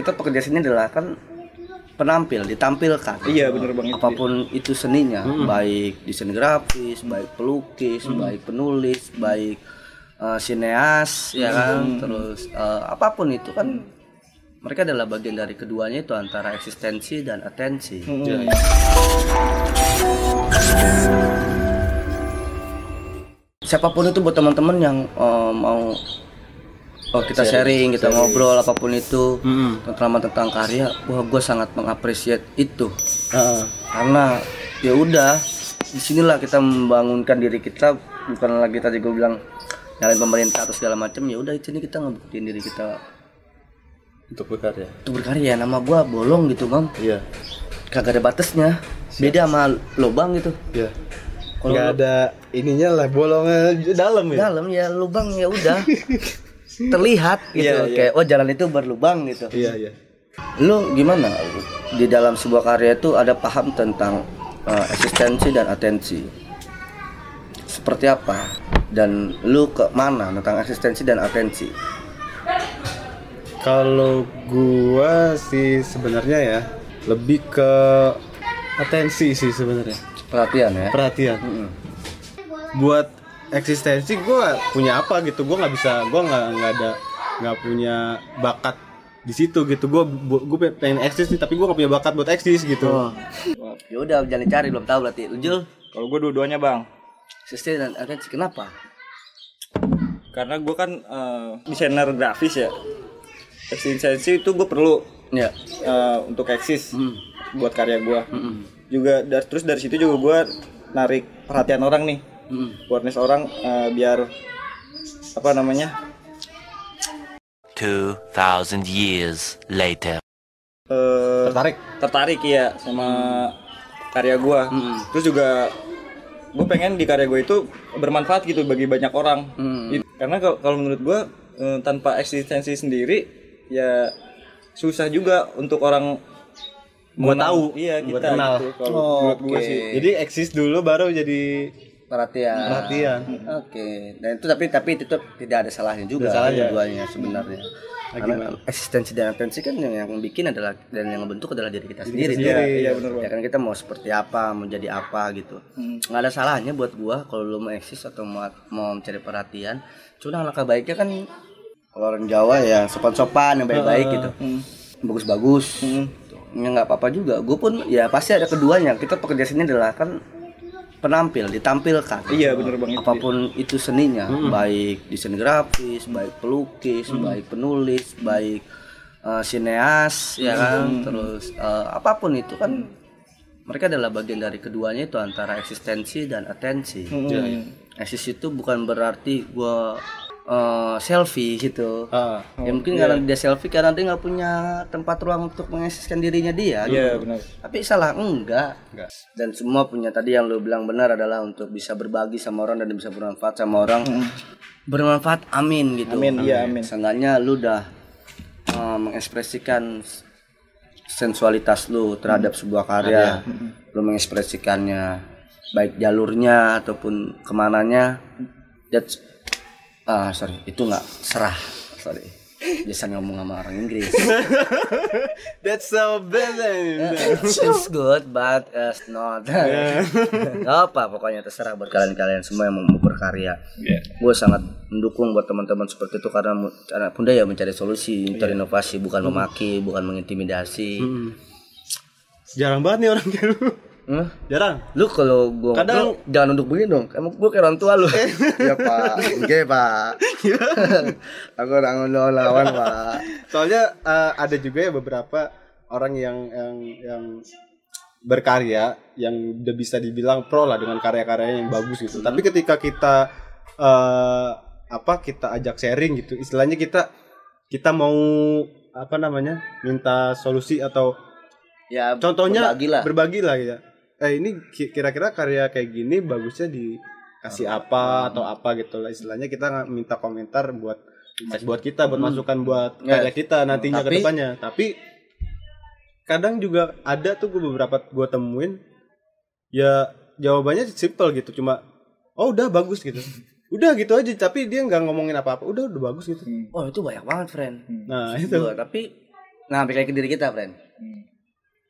kita pekerja seni adalah kan penampil ditampilkan. Iya bener banget. apa pun itu seninya baik desain grafis baik pelukis baik penulis baik eh, sineas ya kan? Terus eh, apa pun itu kan mereka adalah bagian dari keduanya itu antara eksistensi dan atensi. Hmm. siapa pun itu buat teman-teman yang eh, mau oh, kita sharing, kita ngobrol apa pun itu tentang tentang karya wah gue sangat mengapresiasi itu. Heeh. karena ya udah di sinilah kita membangunkan diri kita bukan lagi tadi gue bilang nyalain pemerintah atau segala macam ya udah di sini kita ngebuktiin diri kita. Untuk berkarya? Untuk berkarya nama gua bolong gitu bang. Iya. Kagak ada batasnya. Beda sama lubang gitu iya. Kalau nggak lu- ada ininya lah bolongnya dalam ya? Dalam ya lubang ya udah terlihat gitu Iya, iya. kayak oh jalan itu berlubang gitu iya iya lu gimana di dalam sebuah karya itu ada paham tentang uh, eksistensi dan atensi seperti apa dan lu ke mana tentang eksistensi dan atensi Kalau gua sih sebenarnya ya lebih ke atensi sih sebenarnya. perhatian ya Perhatian. Mm-mm. Buat eksistensi gua punya apa gitu. Gua nggak bisa, gua nggak nggak ada nggak punya bakat di situ gitu. Gua gue pengen eksis nih, tapi gua nggak punya bakat buat eksis gitu. oh. ya udah jangan cari belum tahu berarti lu Jul Kalau gue dua-duanya bang. eksistensi dan atensi kenapa Karena gue kan eh, desainer grafis ya. Eksistensi itu gue perlu ya eh, untuk eksis Hmm. buat karya gue. Mm-mm. Juga dar- terus dari situ juga gue narik perhatian orang nih. Mm-mm. Awareness orang eh, biar apa namanya 2,000 years later. eh, Tertarik? tertarik ya sama karya gue. Mm-mm. Terus juga gue pengen di karya gue itu bermanfaat gitu bagi banyak orang. Mm. It- Karena kalau menurut gue eh, tanpa eksistensi sendiri ya susah juga untuk orang Buat mengenal- tahu, Iya buat kita kenal. gitu. Kalau Oh, menurut gue oke. sih. Jadi eksis dulu baru jadi perhatian perhatian. Oke, dan itu tapi tapi itu tidak ada salahnya juga Tidak salahnya. keduanya sebenarnya. Karena eksistensi dan atensi kan yang, yang bikin adalah dan yang membentuk adalah diri kita sendiri. Iya, tuh. iya benar Ya kan kita mau seperti apa, mau jadi apa gitu. Hmm. Nggak ada salahnya buat gua kalau lu mau eksis atau mau, mau mencari perhatian. Cuma langkah baiknya kan kalau orang Jawa ya sopan-sopan yang baik-baik gitu. Hmm. Bagus-bagus. Ya nggak apa-apa juga. Gue pun ya pasti ada keduanya. Kita pekerja seni adalah kan penampil, ditampilkan. Iya benar banget. apa pun itu seninya baik desain grafis baik pelukis baik penulis baik eh, sineas ya kan? Terus eh, apa pun itu kan mereka adalah bagian dari keduanya itu antara eksistensi dan atensi. Eksis itu bukan berarti gua eh, selfie gitu Ah, ya mungkin karena dia selfie karena dia nggak punya tempat ruang untuk mengeksiskan dirinya dia Iya gitu. benar. Tapi salah enggak. Enggak. Dan semua punya tadi yang lu bilang benar adalah untuk bisa berbagi sama orang dan bisa bermanfaat sama orang. Bermanfaat amin gitu. Amin, iya, amin. Seenggaknya lu udah uh, mengekspresikan sensualitas lu terhadap sebuah karya. Lu mengekspresikannya baik jalurnya ataupun ke mananya. That's ah sorry itu nggak serah. Sorry. Biasa ngomong sama orang Inggris. That's so bad. it's good but it's not. Gak apa pokoknya terserah buat kalian-kalian semua yang mau berkarya gue sangat mendukung buat teman-teman seperti itu karena karena bunda ya mencari solusi mencari inovasi bukan memaki bukan mengintimidasi. Jarang banget nih orang kayak Jarang. lu kalau gue Kadang- jangan duduk begini dong. Emang gue kayak orang tua lu. Iya pak. Oke pak. Aku orang lawan pak. Soalnya eh, ada juga ya beberapa orang yang yang yang berkarya yang udah bisa dibilang pro lah dengan karya-karyanya yang bagus gitu. Tapi ketika kita eh, apa kita ajak sharing gitu, istilahnya kita kita mau apa namanya minta solusi atau ya contohnya berbagi lah. berbagi lah ya. Eh ini ki- kira-kira karya kayak gini bagusnya dikasih apa atau apa gitu lah istilahnya kita nggak minta komentar buat buat kita buat masukan buat Ya. karya kita nantinya ke Tapi- depannya. Tapi kadang juga ada tuh gue beberapa gue temuin ya jawabannya simple gitu cuma oh udah bagus gitu. Udah gitu aja tapi dia nggak ngomongin apa-apa. Udah udah bagus gitu. oh itu banyak banget friend Nah, itu. Tapi Nah, balik lagi ke diri kita, friend. Hmm.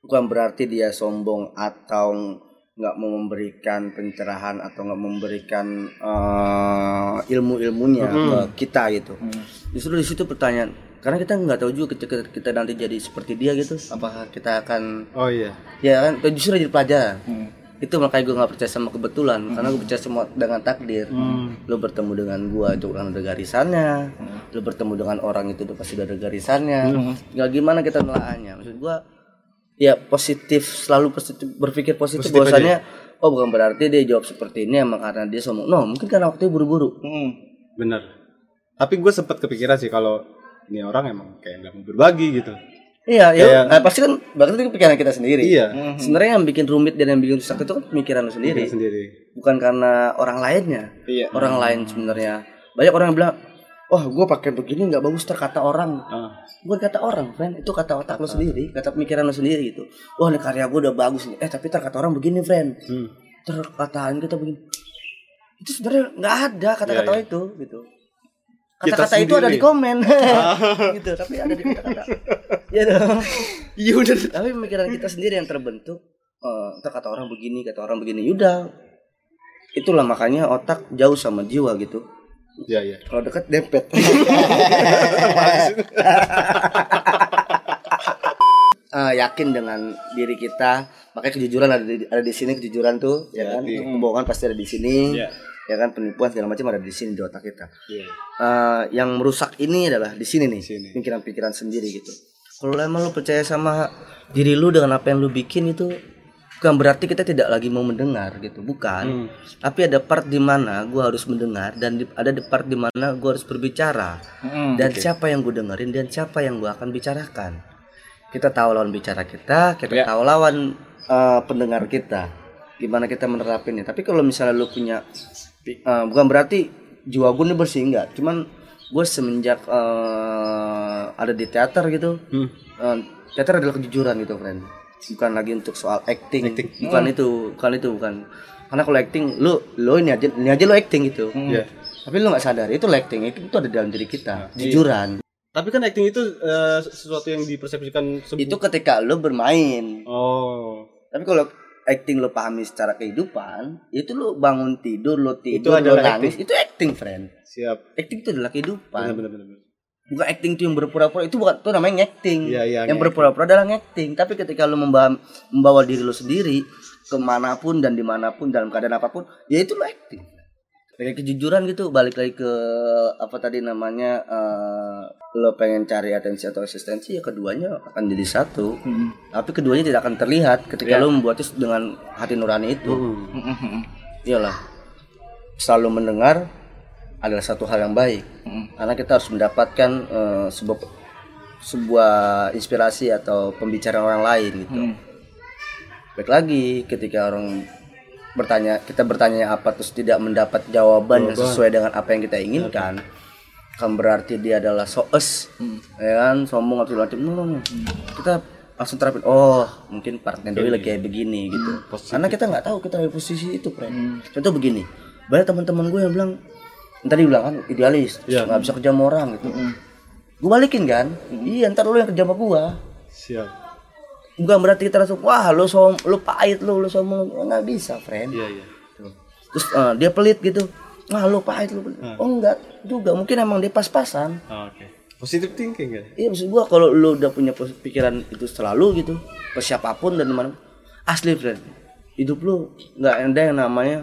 Bukan berarti dia sombong atau nggak mau memberikan pencerahan atau nggak memberikan eh, ilmu-ilmunya ke kita gitu. Justru di situ pertanyaan, karena kita nggak tahu juga ketika kita nanti jadi seperti dia gitu, apakah kita akan Oh iya. ya kan itu justru jadi pelajaran. Hmm. Itu makanya gue nggak percaya sama kebetulan, karena gue percaya semua dengan takdir. Lo bertemu dengan gua itu kan ada garisannya, lo bertemu dengan orang itu pasti ada garisannya. Nggak gimana kita nelahannya, maksud gua ya positif selalu positif berpikir positif, Positif bahwasannya oh bukan berarti dia jawab seperti ini emang karena dia sombong no mungkin karena waktu buru-buru Hmm. Bener. Tapi gue sempat kepikiran sih kalau ini orang emang kayak nggak mau berbagi gitu. iya ya Kayak- nah, pasti kan berarti itu pikiran kita sendiri Iya. sebenarnya yang bikin rumit dan yang bikin rusak itu kan pemikiran lu sendiri Diri sendiri. bukan karena orang lainnya Iya. orang lain sebenarnya banyak orang yang bilang wah gue pakai begini nggak bagus terkata orang. Ah. bukan kata orang friend. Itu kata otak lo sendiri kata pemikiran lo sendiri gitu. Wah ini karya gue udah bagus nih. Eh tapi terkata orang begini friend. Hmm. terkataan kita begini. Itu sebenarnya nggak ada kata-kata Iya, itu gitu. Kata-kata itu ada di komen. Gitu tapi ada di kata-kata. Ya dong. Iya udah. tapi pemikiran kita sendiri yang terbentuk ntar kata orang begini kata orang begini yaudah. Itulah makanya otak jauh sama jiwa gitu Iya iya. kalau dekat dempet Eh, yakin dengan diri kita makanya kejujuran ada di, ada di sini kejujuran tuh ya kan kebohongan pasti ada di sini Iya. ya kan penipuan segala macam ada di sini di otak kita Iya. Eh, yang merusak ini adalah di sini nih Sini. pikiran-pikiran sendiri gitu kalau emang lu percaya sama diri lu dengan apa yang lu bikin itu bukan berarti kita tidak lagi mau mendengar gitu bukan Hmm. tapi ada part di mana gua harus mendengar dan di- ada di part di mana gua harus berbicara Hmm. dan siapa yang gue dengerin dan siapa yang gue akan bicarakan kita tahu lawan bicara kita kita Ya. tahu lawan eh, pendengar kita gimana kita menerapinnya tapi kalau misalnya lu punya eh, bukan berarti jiwa gue ini bersih enggak cuman gue semenjak eh, ada di teater gitu Hmm. eh, teater adalah kejujuran gitu friend bukan lagi untuk soal acting, bukan itu bukan itu bukan. Karena kalau acting lu lu ini aja ini aja lu acting gitu. Iya. tapi lu nggak sadar itu acting itu, itu ada dalam diri kita jujuran. Tapi kan acting itu eh, sesuatu yang dipersepsikan sebu- itu ketika lo bermain. Oh. tapi kalau acting lo pahami secara kehidupan itu lo bangun tidur lo Itu tidur lo adalah nangis itu acting friend. Siap. acting itu adalah kehidupan. Benar benar benar. Bukan acting itu yang berpura-pura itu bukan itu namanya acting. Iya, iya, yang berpura-pura adalah acting tapi ketika lo membawa, membawa diri lo sendiri ke mana pun dan di mana pun dalam keadaan apa pun ya itu lo acting. Kayak kejujuran gitu balik lagi ke apa tadi namanya eh, lo pengen cari atensi atau eksistensi ya keduanya akan jadi satu. Tapi keduanya tidak akan terlihat ketika lo membuat itu dengan hati nurani itu. Hmm. iyalah. Selalu mendengar adalah satu hal yang baik. Karena kita harus mendapatkan eh, sebuah sebuah inspirasi atau pembicaraan orang lain gitu. Baik lagi ketika orang bertanya kita bertanya apa terus tidak mendapat jawaban yang sesuai dengan apa yang kita inginkan kan berarti dia adalah soes ya kan? Sombong atau macam. No. kita langsung terapin oh mungkin partner Dewi lagi kayak begini gitu. karena kita nggak tahu kita di posisi itu friend contoh begini banyak teman-teman gue yang bilang tadi bilang kan idealis Iya. nggak bisa kerja sama orang gitu gue balikin kan iya ntar lu yang kerja sama gue Siap. bukan berarti kita langsung wah lu som lu pahit lu lu sombong Oh, nggak bisa friend Iya iya. terus eh, dia pelit gitu wah lu pahit lu pelit. oh enggak juga mungkin emang dia pas-pasan Oh, Oke. Positive thinking ya. iya maksud gua kalau lu udah punya pikiran itu selalu gitu ke siapa pun dan di mana asli friend hidup lu nggak ada yang namanya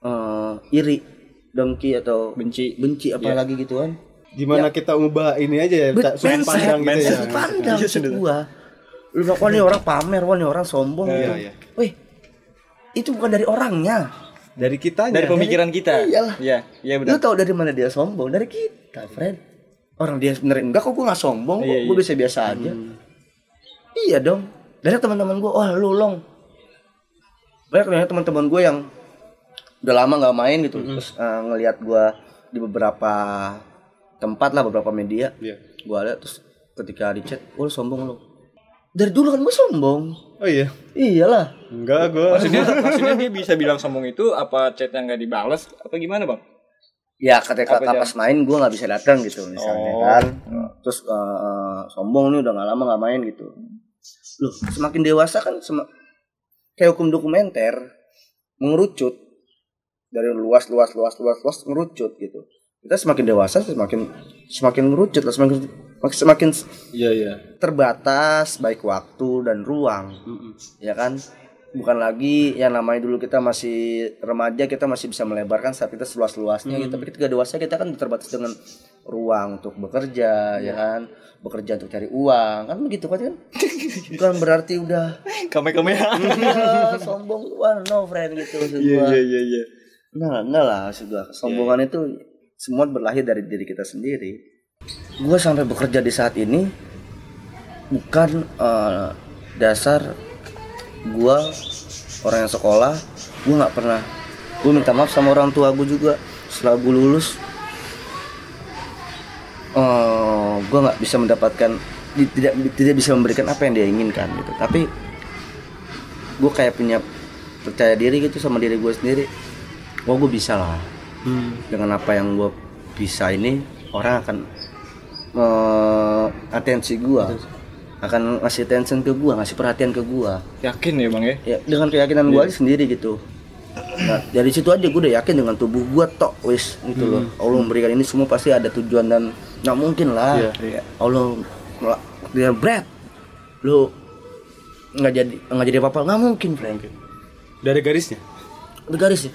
eh, iri dengki atau Benci. benci apalagi gitu kan Gimana kita ubah ini aja ya, Bet- sudut pandang gitu ya. sudut pandang maksud gua lu bilang wah ini orang pamer wah ini orang sombong Iya, gitu. iya. Wih, itu bukan dari orangnya Dari kitanya. Dari pemikiran kita. Iyalah. Iya, iya lu benar. tahu dari mana dia sombong dari kita friend orang dia sebenarnya enggak kok gua nggak sombong kok Iya, gua iya. biasa biasa aja iya dong dari teman-teman gua wah lu long banyak banyak teman-teman gua yang udah lama nggak main gitu terus eh, ngelihat gua di beberapa tempat lah beberapa media Iya. gua lihat terus ketika di chat oh lu sombong lu dari dulu kan gua sombong Oh iya. iyalah Enggak gua. Maksudnya maksudnya dia bisa bilang sombong itu apa chatnya nggak dibales apa gimana bang? ya ketika Apa kapas main gue nggak bisa datang gitu misalnya Oh. kan terus eh, sombong nih udah nggak lama nggak main gitu loh semakin dewasa kan sema- kayak hukum dokumenter mengerucut dari luas luas luas luas luas ngerucut gitu. Kita semakin dewasa semakin semakin ngerucut lah semakin semakin Iya iya. terbatas baik waktu dan ruang. Ya kan? Bukan lagi yang namanya dulu kita masih remaja kita masih bisa melebarkan saat kita seluas-luasnya gitu. Tapi ketika dewasa kita kan terbatas dengan ruang untuk bekerja ya kan? Bekerja untuk cari uang. Kan begitu kan? Kan bukan berarti udah Kame-kame. ya, sombong. Wah no friend gitu maksud gua. iya iya. Nah, enggak lah maksud gua. Kesombongan itu semua berlahir dari diri kita sendiri. Gua sampai bekerja di saat ini bukan eh, dasar gua orang yang sekolah, gua nggak pernah gua minta maaf sama orang tua gua juga setelah gua lulus eh gua nggak bisa mendapatkan tidak tidak bisa memberikan apa yang dia inginkan gitu. Tapi gue kayak punya percaya diri gitu sama diri gue sendiri oh gue bisa lah. Dengan apa yang gue bisa ini orang akan eh, atensi gue akan ngasih attention ke gue ngasih perhatian ke gue Yakin ya bang ya? ya dengan keyakinan gue sendiri gitu. Nah dari situ aja gue udah yakin dengan tubuh gue tok wis gitu loh. Allah memberikan ini semua pasti ada tujuan dan nggak mungkin lah. Iya, Allah melak- dia berat lu nggak jadi nggak jadi apa-apa nggak mungkin Frank. Dari garisnya. Ada garisnya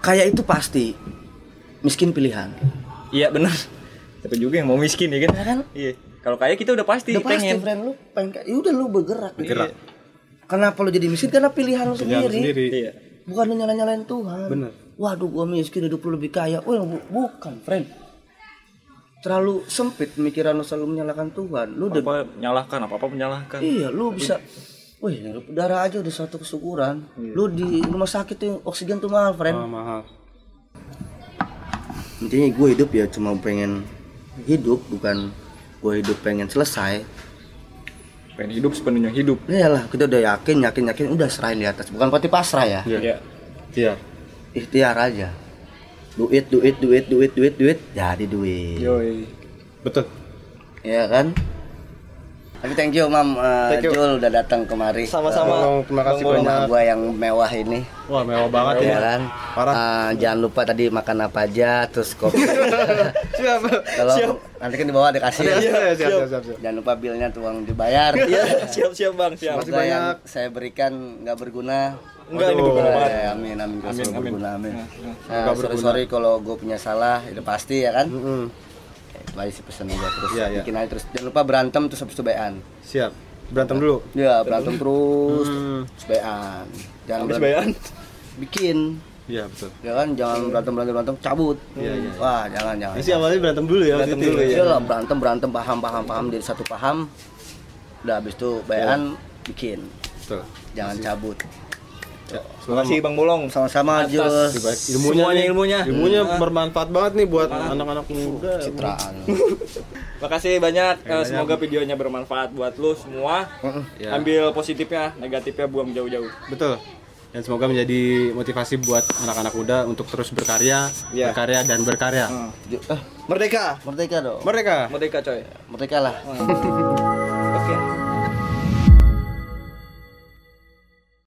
kaya itu pasti miskin pilihan Iya benar. Tapi juga yang mau miskin ya kan? ya kan Iya. Kalau kaya kita udah pasti udah pasti pengen. friend lu pengen ya udah lu bergerak Bergerak. kenapa lu jadi miskin karena pilihan lu Pilihan sendiri, sendiri. Iya. bukan nyala nyalain Tuhan Bener. waduh gua miskin hidup lu lebih kaya Wah, bu- bukan friend terlalu sempit pemikiran lu selalu menyalahkan Tuhan lu udah Apa menyalahkan apa apa menyalahkan. iya lu bisa Wih, ngirup udara aja udah suatu kesyukuran. Lu di rumah sakit tuh oksigen tuh mahal, friend. Oh, mahal. intinya gue hidup ya cuma pengen hidup bukan gue hidup pengen selesai Pengen hidup sepenuhnya hidup. ya lah kita udah yakin yakin yakin udah serahin di atas bukan pasti pasrah ya Iya. Iya. ikhtiar aja duit duit duit duit duit duit jadi duit Yoi. Betul. ya kan tapi thank you mam uh, Thank you. Jul udah datang kemari Sama-sama. Tolong, terima kasih rumah banyak. gua yang mewah ini Wah, mewah banget ya ya. kan Parah. Uh, jangan lupa tadi makan apa aja terus kopi Siap. kalau nanti kan di bawah ada kasir Iya, siap, siap, siap, siap. jangan lupa bilnya tuh uang dibayar Iya, siap siap bang, siap. Yang banyak. saya berikan nggak berguna. Enggak ini berguna banget. Eh, amin amin Amin, amin. berguna amin. Nah, sorry sorry kalau gue punya salah itu pasti ya kan. Mm-mm. Eh, Baik sih pesan gue terus Iya, iya. bikin aja terus jangan lupa berantem terus habis itu bayan. Siap. Berantem dulu. Ya berantem terus Hmm. terus bayan. Jangan Habis berantem- bayan. bikin Iya, betul. ya kan jangan berantem berantem berantem cabut. Iya, iya. Wah jangan jangan. Sih awalnya berantem dulu ya. Berantem itu dulu ya. Iya lah berantem berantem paham paham paham jadi satu paham. Udah habis itu bayan bikin. Betul. Jangan cabut. Ya, Terima kasih Bang Bolong. Sama-sama Jul. Baik ilmunya Semuanya nih. ilmunya. Ilmunya Ah. bermanfaat banget nih buat anak-anak muda. Citraan. Makasih banyak. Eh, semoga videonya bermanfaat buat lu semua. Ya. Ambil positifnya, negatifnya buang jauh-jauh. Betul. Dan semoga menjadi motivasi buat anak-anak muda untuk terus berkarya, Iya. berkarya dan berkarya. Eh, Merdeka. merdeka dong. Mereka. Merdeka coy. Merdeka lah. Oke.